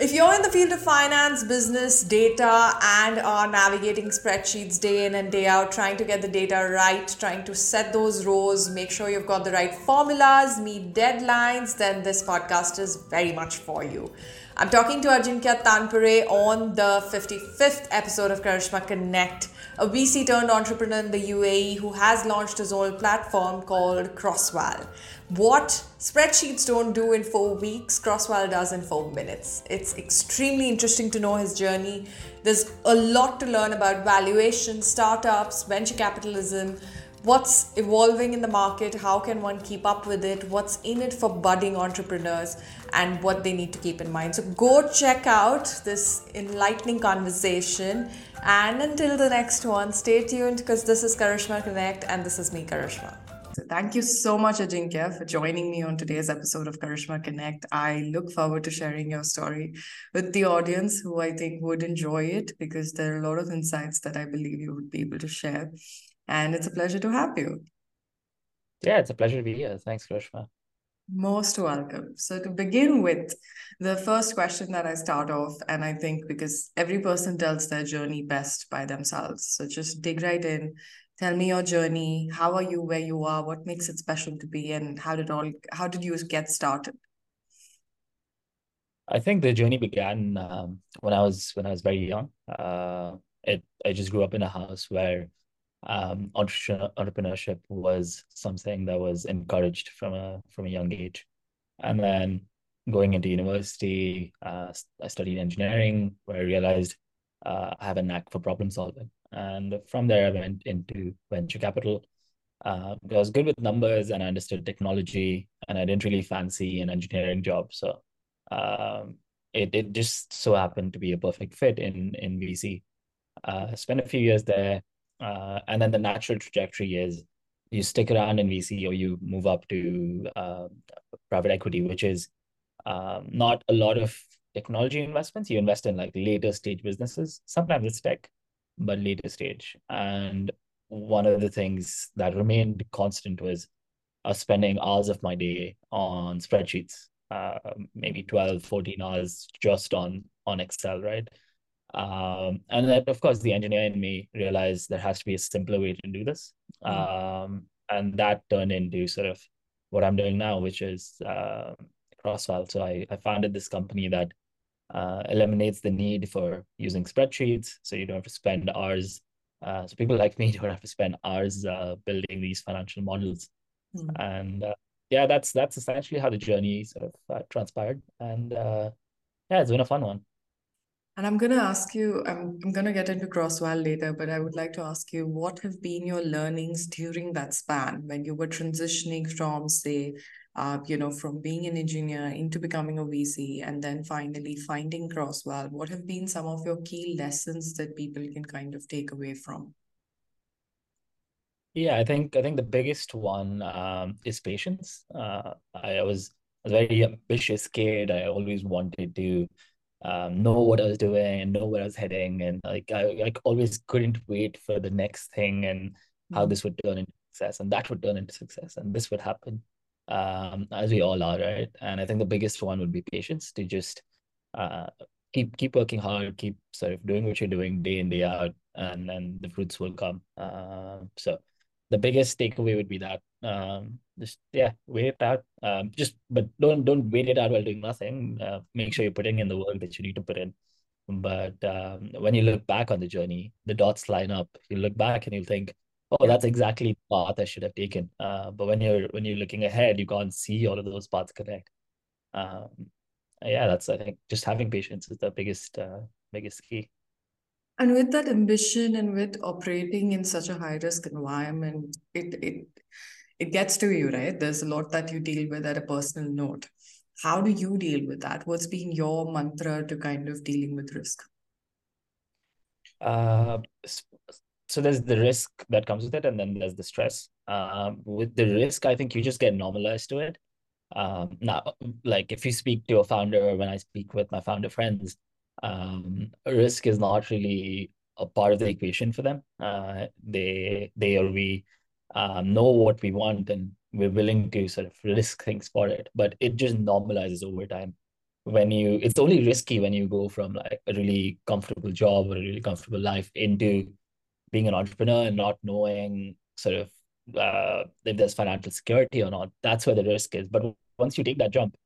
If you're in the field of finance, business, data, and are navigating spreadsheets day in and day out, trying to get the data right, trying to set those rows, make sure you've got the right formulas, meet deadlines, then this podcast is very much for you. I'm talking to Ajinkya Tanpure on the 55th episode of Karishma Konnect, a VC turned entrepreneur in the UAE who has launched his own platform called CrossVal. What spreadsheets don't do in four weeks, CrossVal does in four minutes. It's extremely interesting to know his journey. There's a lot to learn about valuation, startups, venture capitalism what's evolving in the market, how can one keep up with it, what's in it for budding entrepreneurs, and what they need to keep in mind. So go check out this enlightening conversation. And until the next one, stay tuned because this is Karishma Konnect and this is me, Karishma. So thank you so much, Ajinkya, for joining me on today's episode of Karishma Konnect. I look forward to sharing your story with the audience who I think would enjoy it because there are a lot of insights that I believe you would be able to share. And it's a pleasure to have you. Yeah, it's a pleasure to be here. Thanks, Karishma. Most welcome. So, to begin with, the first question that I start off, and I think because every person tells their journey best by themselves. So, just dig right in. Tell me your journey. How are you where you are? What makes it special to be? And how did all how did you get started? I think the journey began um, when I was when I was very young. Uh, it I just grew up in a house where um, entrepreneurship was something that was encouraged from a from a young age, and then going into university, uh, I studied engineering, where I realized uh, I have a knack for problem solving, and from there I went into venture capital. Uh, I was good with numbers and I understood technology, and I didn't really fancy an engineering job, so um, it it just so happened to be a perfect fit in in VC. Uh, spent a few years there, uh, and then the natural trajectory is you stick around in VC or you move up to uh, private equity, which is um, not a lot of technology investments. You invest in like later stage businesses. Sometimes it's tech, but later stage. And one of the things that remained constant was us spending hours of my day on spreadsheets, uh, maybe 12, 14 hours just on on Excel, right? Um, and then, of course, the engineer in me realized there has to be a simpler way to do this. Mm. Um, and that turned into sort of what I'm doing now, which is uh, CrossVal. So I, I founded this company that uh, eliminates the need for using spreadsheets. So you don't have to spend hours. Uh, so people like me don't have to spend hours uh, building these financial models. Mm. And uh, yeah, that's that's essentially how the journey sort of uh, transpired. And uh, yeah, it's been a fun one. And I'm going to ask you, I'm, I'm going to get into CrossVal later, but I would like to ask you what have been your learnings during that span when you were transitioning from, say, uh, you know, from being an engineer into becoming a VC and then finally finding CrossVal? What have been some of your key lessons that people can kind of take away from? Yeah, I think I think the biggest one um, is patience. Uh, I was a very ambitious kid. I always wanted to um, know what I was doing and know where I was heading. And like I like always couldn't wait for the next thing and mm-hmm. how this would turn into success and that would turn into success and this would happen. Um, as we all are, right? And I think the biggest one would be patience to just uh keep keep working hard, keep sort of doing what you're doing day in, day out, and then the fruits will come. Uh, so the biggest takeaway would be that um, just yeah wait it out. Um, just but don't don't wait it out while doing nothing. Uh, make sure you're putting in the work that you need to put in. But um, when you look back on the journey the dots line up. You look back and you think oh that's exactly the path i should have taken. Uh, but when you're when you're looking ahead you can't see all of those paths connect. Um, yeah that's i think just having patience is the biggest uh, biggest key. And with that ambition and with operating in such a high risk environment, it it it gets to you, right? There's a lot that you deal with at a personal note. How do you deal with that? What's been your mantra to kind of dealing with risk? Uh, so there's the risk that comes with it, and then there's the stress. Um, with the risk, I think you just get normalized to it. Um, now, like if you speak to a founder, or when I speak with my founder friends, um, risk is not really a part of the equation for them. Uh, they they or we um, know what we want and we're willing to sort of risk things for it, but it just normalizes over time. when you it's only risky when you go from like a really comfortable job or a really comfortable life into being an entrepreneur and not knowing sort of uh, if there's financial security or not. That's where the risk is. But once you take that jump,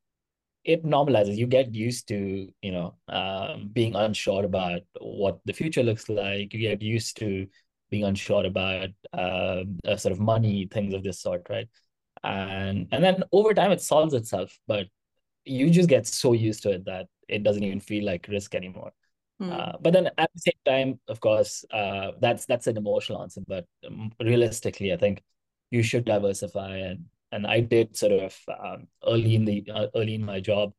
it normalizes. You get used to, you know, um, being unsure about what the future looks like. You get used to being unsure about uh, uh, sort of money, things of this sort, right? And and then over time it solves itself, but you just get so used to it that it doesn't even feel like risk anymore. Mm. Uh, but then at the same time, of course, uh, that's that's an emotional answer. But um, realistically, I think you should diversify and and I did sort of um, early in the uh, early in my job.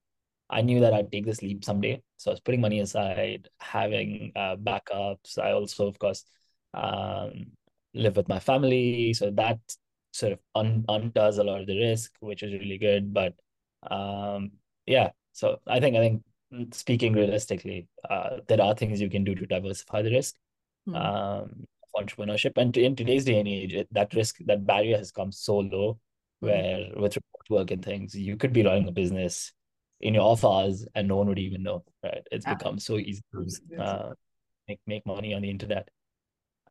I knew that I'd take this leap someday, so I was putting money aside, having uh, backups. I also, of course, um, live with my family, so that sort of un- undoes a lot of the risk, which is really good. But um, yeah, so I think I think speaking realistically, uh, there are things you can do to diversify the risk. Mm. Um, entrepreneurship and in today's day and age it, that risk that barrier has come so low where mm-hmm. with remote work and things, you could be running a business in your off hours and no one would even know, right? It's yeah. become so easy to uh, make, make money on the internet.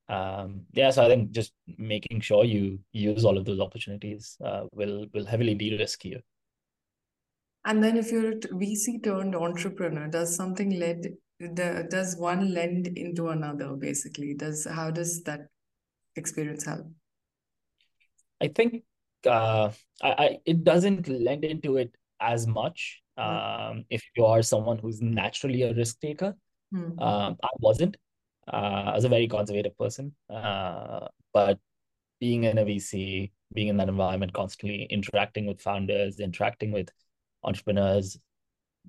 Um, yeah, so I think just making sure you use all of those opportunities uh, will will heavily de-risk you. And then if you're a VC turned entrepreneur, does something led the does one lend into another basically? Does how does that experience help? I think uh, I, I it doesn't lend into it as much. Mm. Um, if you are someone who's naturally a risk taker, mm. um, I wasn't. Uh, I was a very conservative person, uh, but being in a VC, being in that environment, constantly interacting with founders, interacting with entrepreneurs,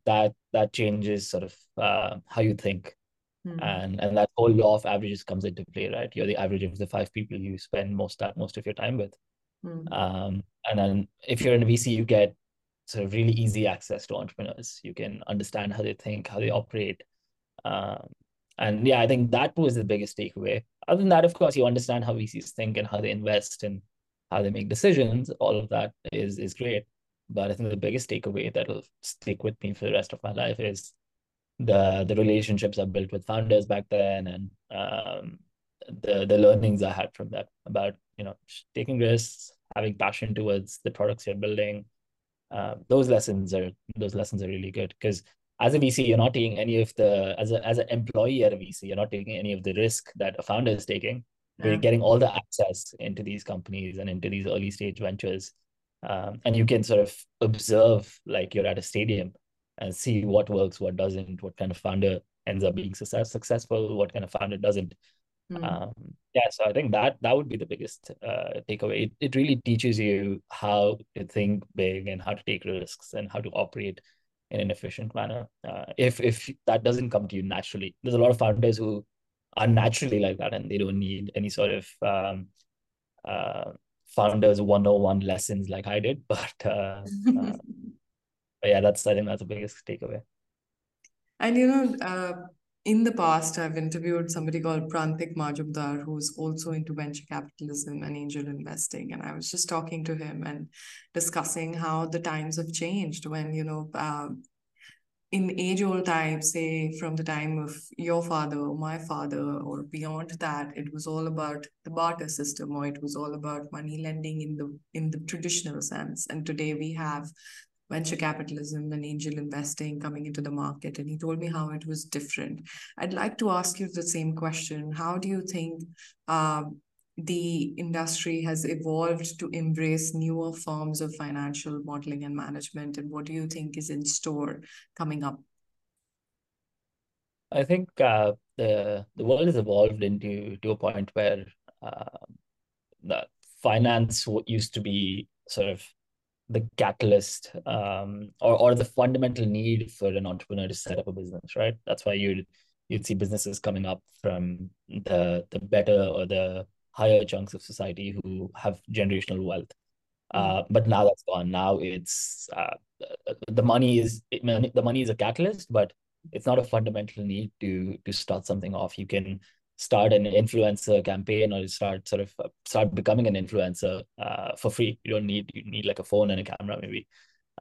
that that changes sort of uh, how you think, mm. and and that whole law of averages comes into play, right? You're the average of the five people you spend most most of your time with. Mm. Um, and then if you're in a VC, you get sort of really easy access to entrepreneurs. You can understand how they think, how they operate. Um, and yeah, I think that was the biggest takeaway. Other than that, of course, you understand how VCs think and how they invest and how they make decisions. All of that is is great. But I think the biggest takeaway that'll stick with me for the rest of my life is the the relationships I built with founders back then and um, the the learnings I had from that about you know taking risks, having passion towards the products you're building. Uh, those lessons are those lessons are really good because as a VC, you're not taking any of the as a as an employee at a VC, you're not taking any of the risk that a founder is taking. You're getting all the access into these companies and into these early stage ventures, um, and you can sort of observe like you're at a stadium and see what works, what doesn't, what kind of founder ends up being success successful, what kind of founder doesn't. Mm. Um, yeah, so I think that that would be the biggest uh, takeaway. It, it really teaches you how to think big and how to take risks and how to operate in an efficient manner. Uh, if if that doesn't come to you naturally, there's a lot of founders who are naturally like that and they don't need any sort of um, uh, founders 101 lessons like I did. But, uh, uh, but yeah, that's I think that's the biggest takeaway. And you know, uh, in the past, I've interviewed somebody called Prantik Majumdar, who's also into venture capitalism and angel investing. And I was just talking to him and discussing how the times have changed when, you know, uh, in age old times, say from the time of your father or my father or beyond that, it was all about the barter system or it was all about money lending in the in the traditional sense. And today we have venture capitalism and angel investing coming into the market and he told me how it was different. I'd like to ask you the same question. How do you think um, the industry has evolved to embrace newer forms of financial modeling and management and what do you think is in store coming up? I think uh, the the world has evolved into to a point where uh, the finance what used to be sort of the catalyst um, or, or the fundamental need for an entrepreneur to set up a business, right? That's why you'd you'd see businesses coming up from the the better or the higher chunks of society who have generational wealth. Uh, mm-hmm. but now that's gone. Now it's uh, the money is the money is a catalyst, but it's not a fundamental need to to start something off. You can start an influencer campaign or you start sort of uh, start becoming an influencer uh, for free. You don't need you need like a phone and a camera maybe.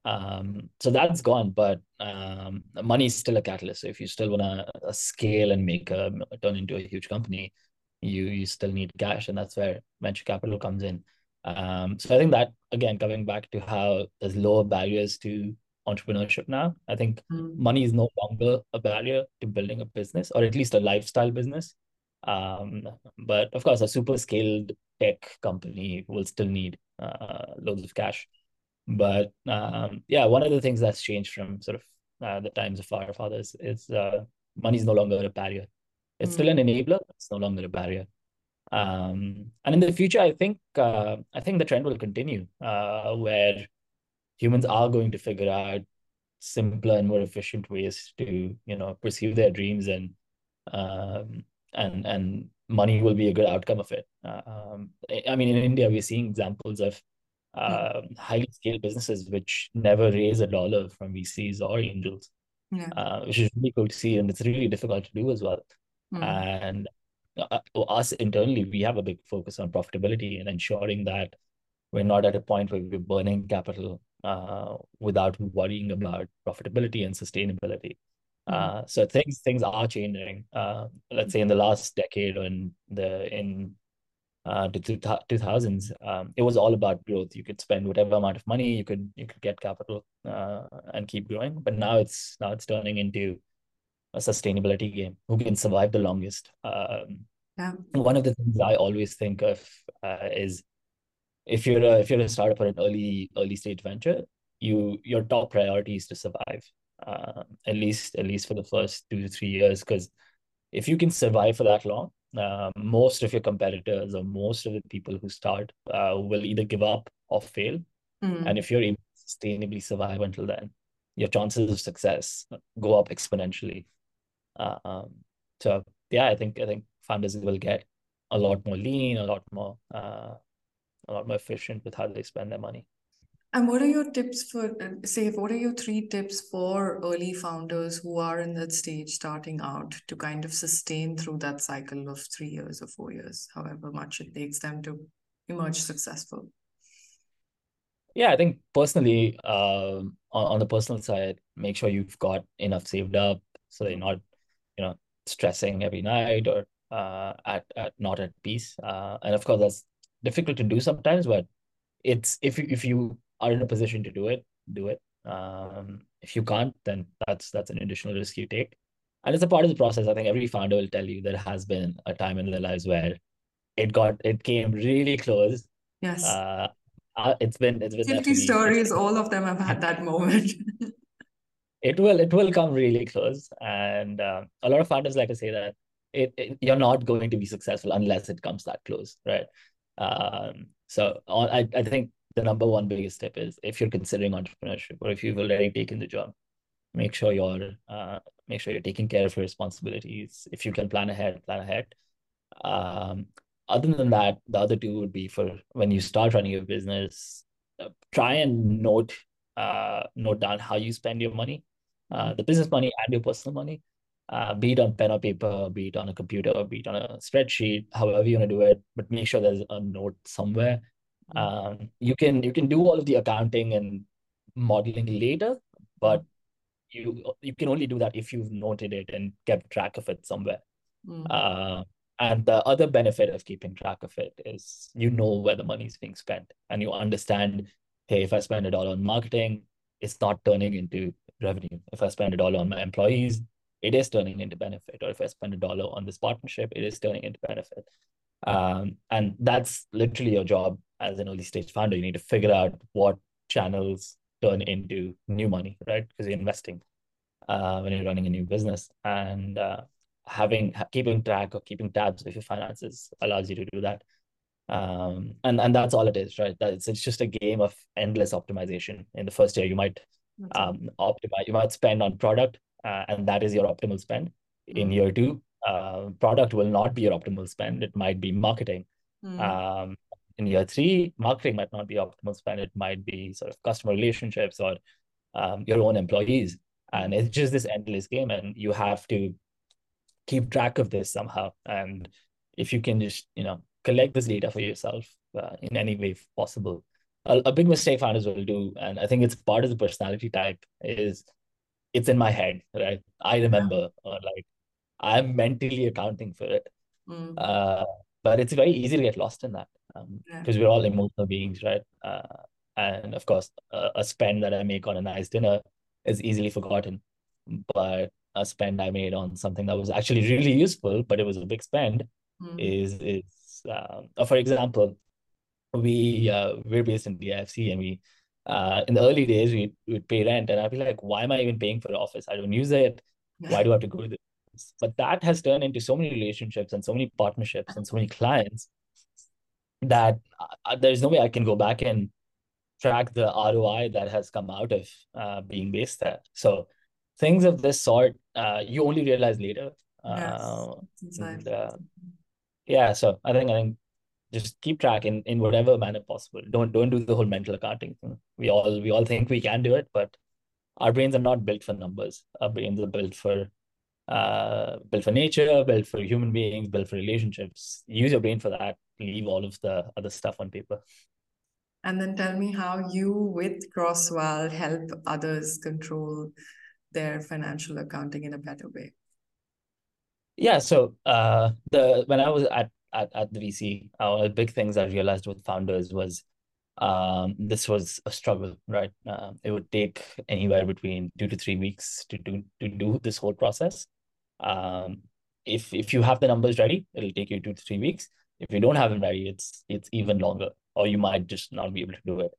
Um, so that's gone, but um, money is still a catalyst. So if you still want to uh, scale and make a turn into a huge company, you you still need cash, and that's where venture capital comes in. Um, so I think that again, coming back to how there's lower barriers to entrepreneurship now. I think mm. money is no longer a barrier to building a business, or at least a lifestyle business. Um, but of course, a super scaled tech company will still need uh, loads of cash. But um, yeah, one of the things that's changed from sort of uh, the times of our fathers is uh, money is no longer a barrier. It's mm. still an enabler. It's no longer a barrier. Um, and in the future, I think uh, I think the trend will continue uh, where humans are going to figure out simpler and more efficient ways to you know pursue their dreams and um, and and money will be a good outcome of it. Um, I mean, in India, we're seeing examples of uh, highly scaled businesses which never raise a dollar from VCs or angels, yeah. uh, which is really cool to see, and it's really difficult to do as well. Mm. And uh, us internally, we have a big focus on profitability and ensuring that we're not at a point where we're burning capital uh, without worrying about profitability and sustainability. Mm. Uh, so things things are changing. Uh, let's say in the last decade or in the in uh, the two thousands, um, it was all about growth. You could spend whatever amount of money you could you could get capital uh, and keep growing. But now it's now it's turning into a sustainability game. Who can survive the longest? Um, yeah. One of the things I always think of uh, is if you're a, if you're a startup or an early early stage venture, you your top priority is to survive. Uh, at least at least for the first two to three years, because if you can survive for that long, uh, most of your competitors or most of the people who start uh, will either give up or fail. Mm. And if you're able to sustainably survive until then, your chances of success go up exponentially. Uh, um, so yeah, I think I think founders will get a lot more lean, a lot more uh, a lot more efficient with how they spend their money. And what are your tips for, say, what are your three tips for early founders who are in that stage starting out to kind of sustain through that cycle of three years or four years, however much it takes them to emerge successful? Yeah, I think personally, uh, on, on the personal side, make sure you've got enough saved up so you're not, you know, stressing every night or uh, at, at not at peace. Uh, and of course, that's difficult to do sometimes, but it's if you if you are in a position to do it, do it. Um, if you can't, then that's that's an additional risk you take. And it's a part of the process. I think every founder will tell you there has been a time in their lives where it got it came really close. Yes. Uh, uh it's been it's been 50 stories, all of them have had that moment. it will it will come really close. And uh, a lot of founders like to say that it, it, you're not going to be successful unless it comes that close, right? Um, so I, I think the number one biggest tip is if you're considering entrepreneurship or if you've already taken the job, make sure you're uh, make sure you're taking care of your responsibilities. If you can plan ahead, plan ahead. Um, other than that, the other two would be for when you start running your business, uh, try and note uh, note down how you spend your money, uh, the business money and your personal money, uh, be it on pen or paper, be it on a computer, be it on a spreadsheet, however you want to do it, but make sure there's a note somewhere um, you can you can do all of the accounting and modeling later, but you you can only do that if you've noted it and kept track of it somewhere. Mm. Uh, and the other benefit of keeping track of it is you know where the money is being spent and you understand, hey, if I spend a dollar on marketing, it's not turning into revenue. If I spend a dollar on my employees, it is turning into benefit. Or if I spend a dollar on this partnership, it is turning into benefit. Um, and that's literally your job as an early stage founder. You need to figure out what channels turn into new money, right? Because you're investing uh, when you're running a new business, and uh, having keeping track or keeping tabs of your finances allows you to do that. Um, and and that's all it is, right? That it's, it's just a game of endless optimization. In the first year, you might um, optimize, you might spend on product, uh, and that is your optimal spend. Mm-hmm. In year two, uh, product will not be your optimal spend. It might be marketing. Mm. Um, in year three, marketing might not be optimal spend. It might be sort of customer relationships or um, your own employees. And it's just this endless game. And you have to keep track of this somehow. And if you can just, you know, collect this data for yourself uh, in any way possible, a, a big mistake founders will do, and I think it's part of the personality type, is it's in my head, right? I remember, or like I'm mentally accounting for it. Mm. Uh, but it's very easy to get lost in that because Yeah. we're all emotional beings, right? Uh, and of course, a, a spend that I make on a nice dinner is easily forgotten, but a spend I made on something that was actually really useful, but it was a big spend, Mm. is is um, uh, for example, we uh, we're based in the IFC and we uh in the early days we would pay rent and I'd be like, why am I even paying for the office? I don't use it. Why do I have to go to this? But that has turned into so many relationships and so many partnerships and so many clients that uh, there's no way I can go back and track the ROI that has come out of uh, being based there. So things of this sort, uh, you only realize later. Yes. Uh, and, uh, yeah, so I think I think just keep track in, in whatever manner possible. Don't don't do the whole mental accounting thing. We all we all think we can do it, but our brains are not built for numbers. Our brains are built for uh built for nature, built for human beings, built for relationships. Use your brain for that. Leave all of the other stuff on paper. And then tell me how you, with CrossVal, help others control their financial accounting in a better way. Yeah, so uh the when I was at at, at the VC, one of the big things I realized with founders was um this was a struggle, right? Uh, it would take anywhere between two to three weeks to do to do this whole process. Um, if if you have the numbers ready, it'll take you two to three weeks. If you don't have them ready, it's it's even longer, or you might just not be able to do it.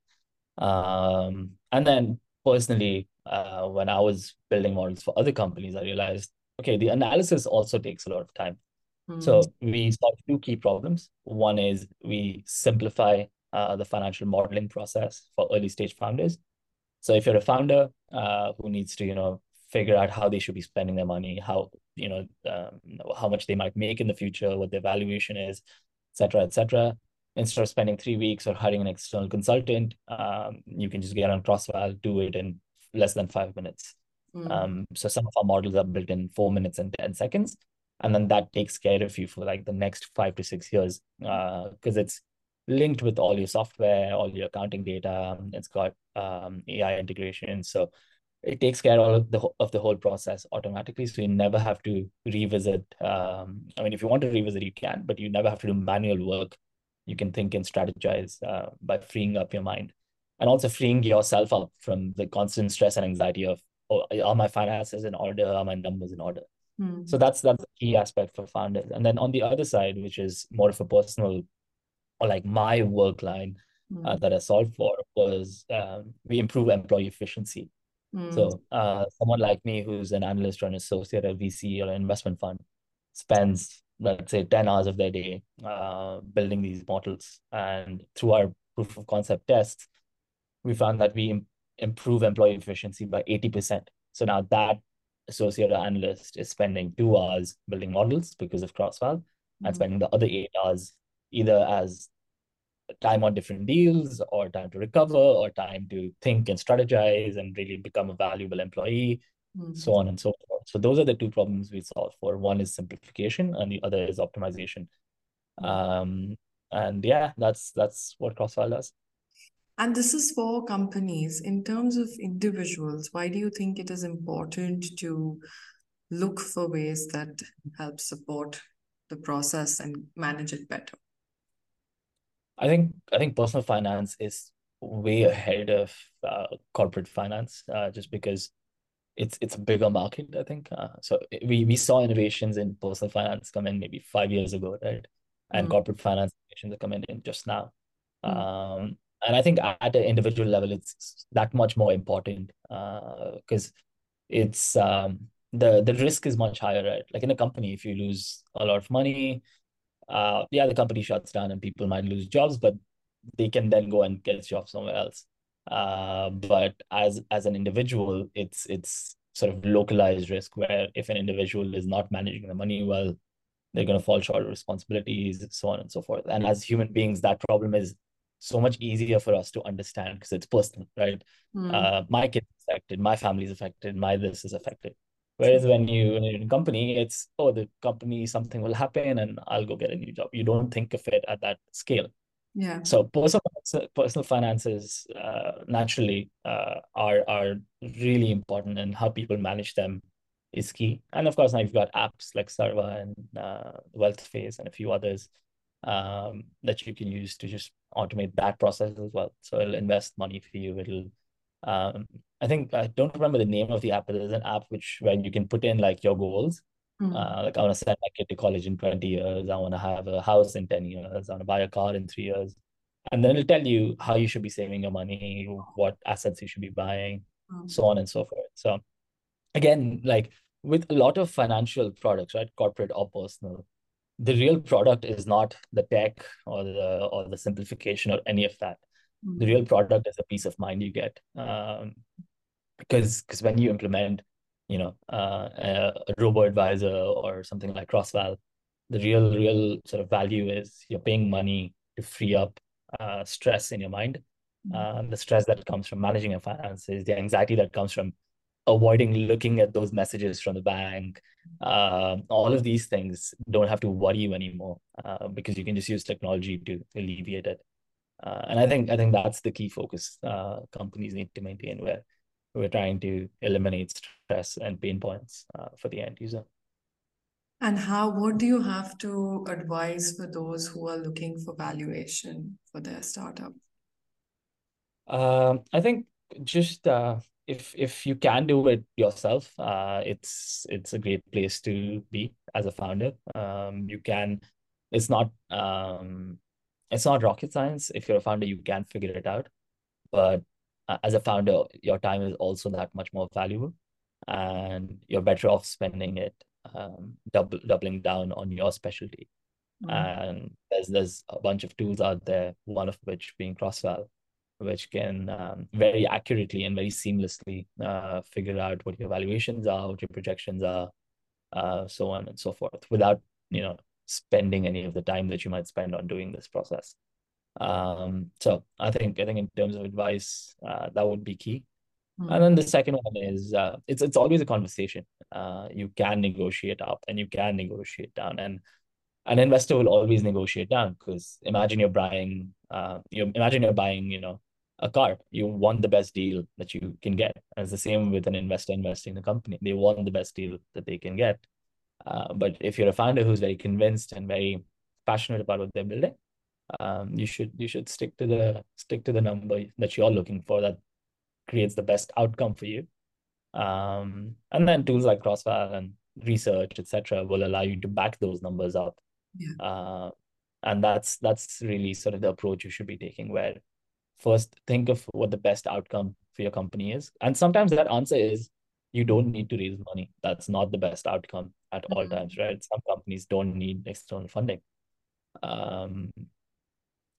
Um, and then personally, uh, when I was building models for other companies, I realized, okay, the analysis also takes a lot of time. Mm. So we solve two key problems. One is we simplify uh, the financial modeling process for early stage founders. So if you're a founder uh, who needs to, you know, figure out how they should be spending their money, how, you know, um, how much they might make in the future, what their valuation is, cetera, et cetera. Instead of spending three weeks or hiring an external consultant, um, you can just get on CrossVal, do it in less than five minutes. Mm. Um, so some of our models are built in four minutes and 10 seconds. And then that takes care of you for like the next five to six years because uh, it's linked with all your software, all your accounting data. It's got um, AI integration. So it takes care of the of the whole process automatically. So you never have to revisit. Um, I mean, if you want to revisit, you can, but you never have to do manual work. You can think and strategize uh, by freeing up your mind, and also freeing yourself up from the constant stress and anxiety of, oh, are my finances in order? Are my numbers in order? Mm. So that's that's a key aspect for founders. And then on the other side, which is more of a personal or like my work line Mm. uh, that I solved for was um, we improve employee efficiency. Mm. So uh, someone like me who's an analyst or an associate at VC or an investment fund spends let's say 10 hours of their day uh, building these models. And through our proof of concept tests, we found that we Im- improve employee efficiency by 80%. So now that associate or analyst is spending two hours building models because of CrossVal and Mm. spending the other eight hours either as time on different deals or time to recover or time to think and strategize and really become a valuable employee, Mm. so on and so forth. So those are the two problems we solve for. One is simplification and the other is optimization. Mm. Um, and yeah, that's that's what CrossVal does. And this is for companies. In terms of individuals, why do you think it is important to look for ways that help support the process and manage it better? I think I think personal finance is way ahead of uh, corporate finance, uh, just because it's it's a bigger market. I think uh, so. We we saw innovations in personal finance come in maybe five years ago, right? And Mm. corporate finance innovations are coming in just now. Mm. Um, and I think at an individual level, it's that much more important because it's um, the the risk is much higher, right? Like in a company, if you lose a lot of money, uh, yeah, the company shuts down and people might lose jobs, but they can then go and get a job somewhere else. Uh, but as as an individual, it's it's sort of localized risk where if an individual is not managing the money well, they're going to fall short of responsibilities, so on and so forth. And as human beings, that problem is so much easier for us to understand because it's personal, right? Mm. Uh, my kid's affected, my family's affected, my this is affected. Whereas when you when you're in a company, it's oh the company something will happen and I'll go get a new job. You don't think of it at that scale. Yeah. So personal personal finances uh, naturally uh, are are really important, and how people manage them is key. And of course, now you've got apps like Sarwa and uh, and a few others um, that you can use to just automate that process as well. So it'll invest money for you. It'll, um, I think I don't remember the name of the app, but there's an app which where you can put in like your goals. Mm. Uh, like I want to send my kid to college in 20 years. I want to have a house in 10 years. I want to buy a car in three years. And then it'll tell you how you should be saving your money, what assets you should be buying, mm. so on and so forth. So again, like with a lot of financial products, right, corporate or personal, the real product is not the tech or the or the simplification or any of that. Mm-hmm. The real product is a peace of mind you get. Um, because because when you implement, you know, uh, a, a robo advisor or something like CrossVal, the real real sort of value is you're paying money to free up uh, stress in your mind. Uh, the stress that comes from managing your finances, the anxiety that comes from avoiding looking at those messages from the bank. Uh, all of these things don't have to worry you anymore uh, because you can just use technology to alleviate it. Uh, and I think I think that's the key focus uh, companies need to maintain, where we're trying to eliminate stress and pain points uh, for the end user. And how? What do you have to advise for those who are looking for valuation for their startup? Um, I think just uh, if if you can do it yourself, uh, it's it's a great place to be as a founder. Um, you can, it's not um, it's not rocket science. If you're a founder, you can figure it out. But uh, as a founder, your time is also that much more valuable, and you're better off spending it um, double doubling down on your specialty. Mm-hmm. And there's there's a bunch of tools out there. One of which being CrossVal, which can um, very accurately and very seamlessly uh, figure out what your valuations are, what your projections are, uh, so on and so forth, without you know spending any of the time that you might spend on doing this process. Um, so I think I think in terms of advice, uh, that would be key. Mm-hmm. And then the second one is uh, it's it's always a conversation. Uh, you can negotiate up and you can negotiate down, and an investor will always negotiate down because imagine you're buying uh, you imagine you're buying you know a car. You want the best deal that you can get. And it's the same with an investor investing in a company. They want the best deal that they can get. Uh, but if you're a founder who's very convinced and very passionate about what they're building, um, you should you should stick to the stick to the number that you're looking for that creates the best outcome for you. Um, and then tools like CrossVal and research, etc., will allow you to back those numbers up. Yeah. Uh, and that's that's really sort of the approach you should be taking, where first think of what the best outcome for your company is and sometimes that answer is you don't need to raise money. That's not the best outcome at mm-hmm. all times right? Some companies don't need external funding. Um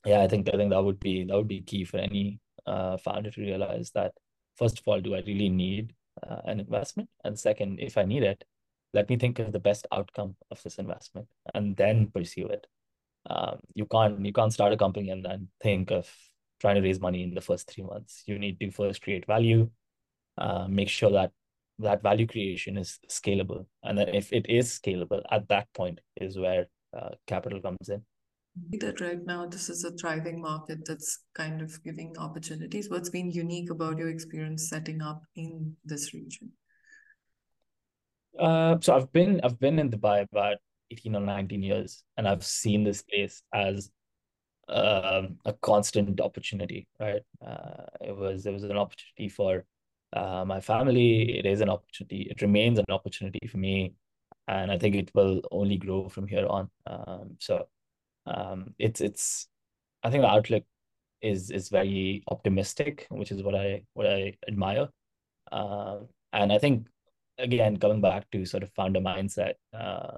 yeah i think i think that would be that would be key for any uh, founder to realize that first of all do i really need uh, an investment? And second if i need it let me think of the best outcome of this investment and then pursue it. Um, you can't you can't start a company and then think of trying to raise money in the first three months. You need to first create value, uh, make sure that that value creation is scalable. And then if it is scalable, at that point is where uh, capital comes in. That right now, this is a thriving market that's kind of giving opportunities. What's been unique about your experience setting up in this region? Uh, so I've been I've been in Dubai about 18 or 19 years, and I've seen this place as um, a constant opportunity, right? Uh, it was it was an opportunity for uh, my family. It is an opportunity. It remains an opportunity for me, and I think it will only grow from here on. Um, so um, it's it's I think the outlook is is very optimistic, which is what I what I admire. Uh, and I think again coming back to sort of founder mindset, uh,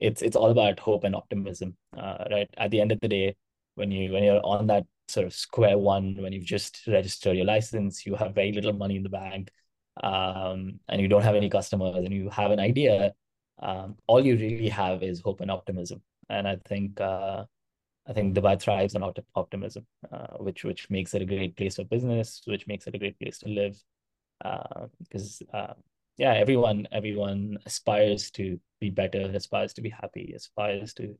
it's it's all about hope and optimism, uh, right? At the end of the day, when you when you're on that sort of square one when you've just registered your license you have very little money in the bank um, and you don't have any customers and you have an idea um, all you really have is hope and optimism and i think uh, i think dubai thrives on opt- optimism uh, which which makes it a great place for business which makes it a great place to live because uh, uh, yeah everyone everyone aspires to be better aspires to be happy aspires to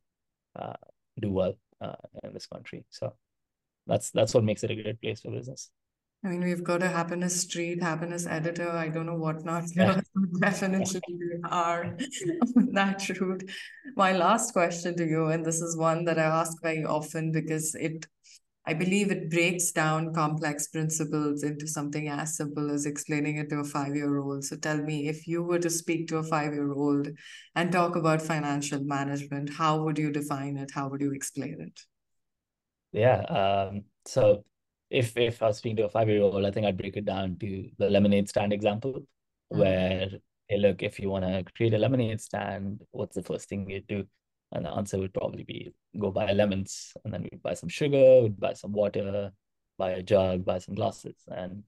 uh, do well uh, in this country. So that's that's what makes it a great place for business. I mean, we've got a happiness street, happiness editor. I don't know what not. Yeah. Definitely we are that route. My last question to you, and this is one that I ask very often because it I believe it breaks down complex principles into something as simple as explaining it to a five year old. So tell me, if you were to speak to a five year old and talk about financial management, how would you define it? How would you explain it? Yeah. Um, so if if I was speaking to a five year old, I think I'd break it down to the lemonade stand example, mm-hmm. where hey, look, if you want to create a lemonade stand, what's the first thing you do? And the answer would probably be go buy lemons, and then we'd buy some sugar, we'd buy some water, buy a jug, buy some glasses, and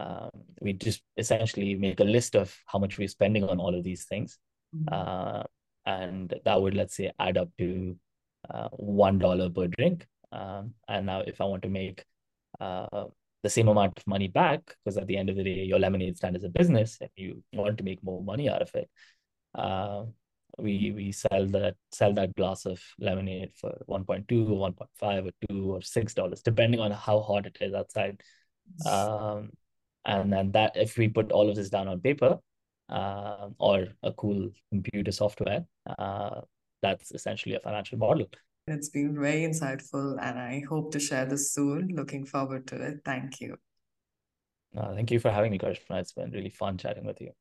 um, we just essentially make a list of how much we're spending on all of these things, mm-hmm. uh, and that would let's say add up to uh, one dollar per drink. Um, and now, if I want to make uh, the same amount of money back, because at the end of the day, your lemonade stand is a business, and you want to make more money out of it. Uh, we we sell that sell that glass of lemonade for 1.2 or 1.5 or 2 or 6 dollars depending on how hot it is outside um, and then that if we put all of this down on paper uh, or a cool computer software uh, that's essentially a financial model it's been very insightful and i hope to share this soon. Looking forward to it. Thank you. Uh, thank you for having me Karishma. it's been really fun chatting with you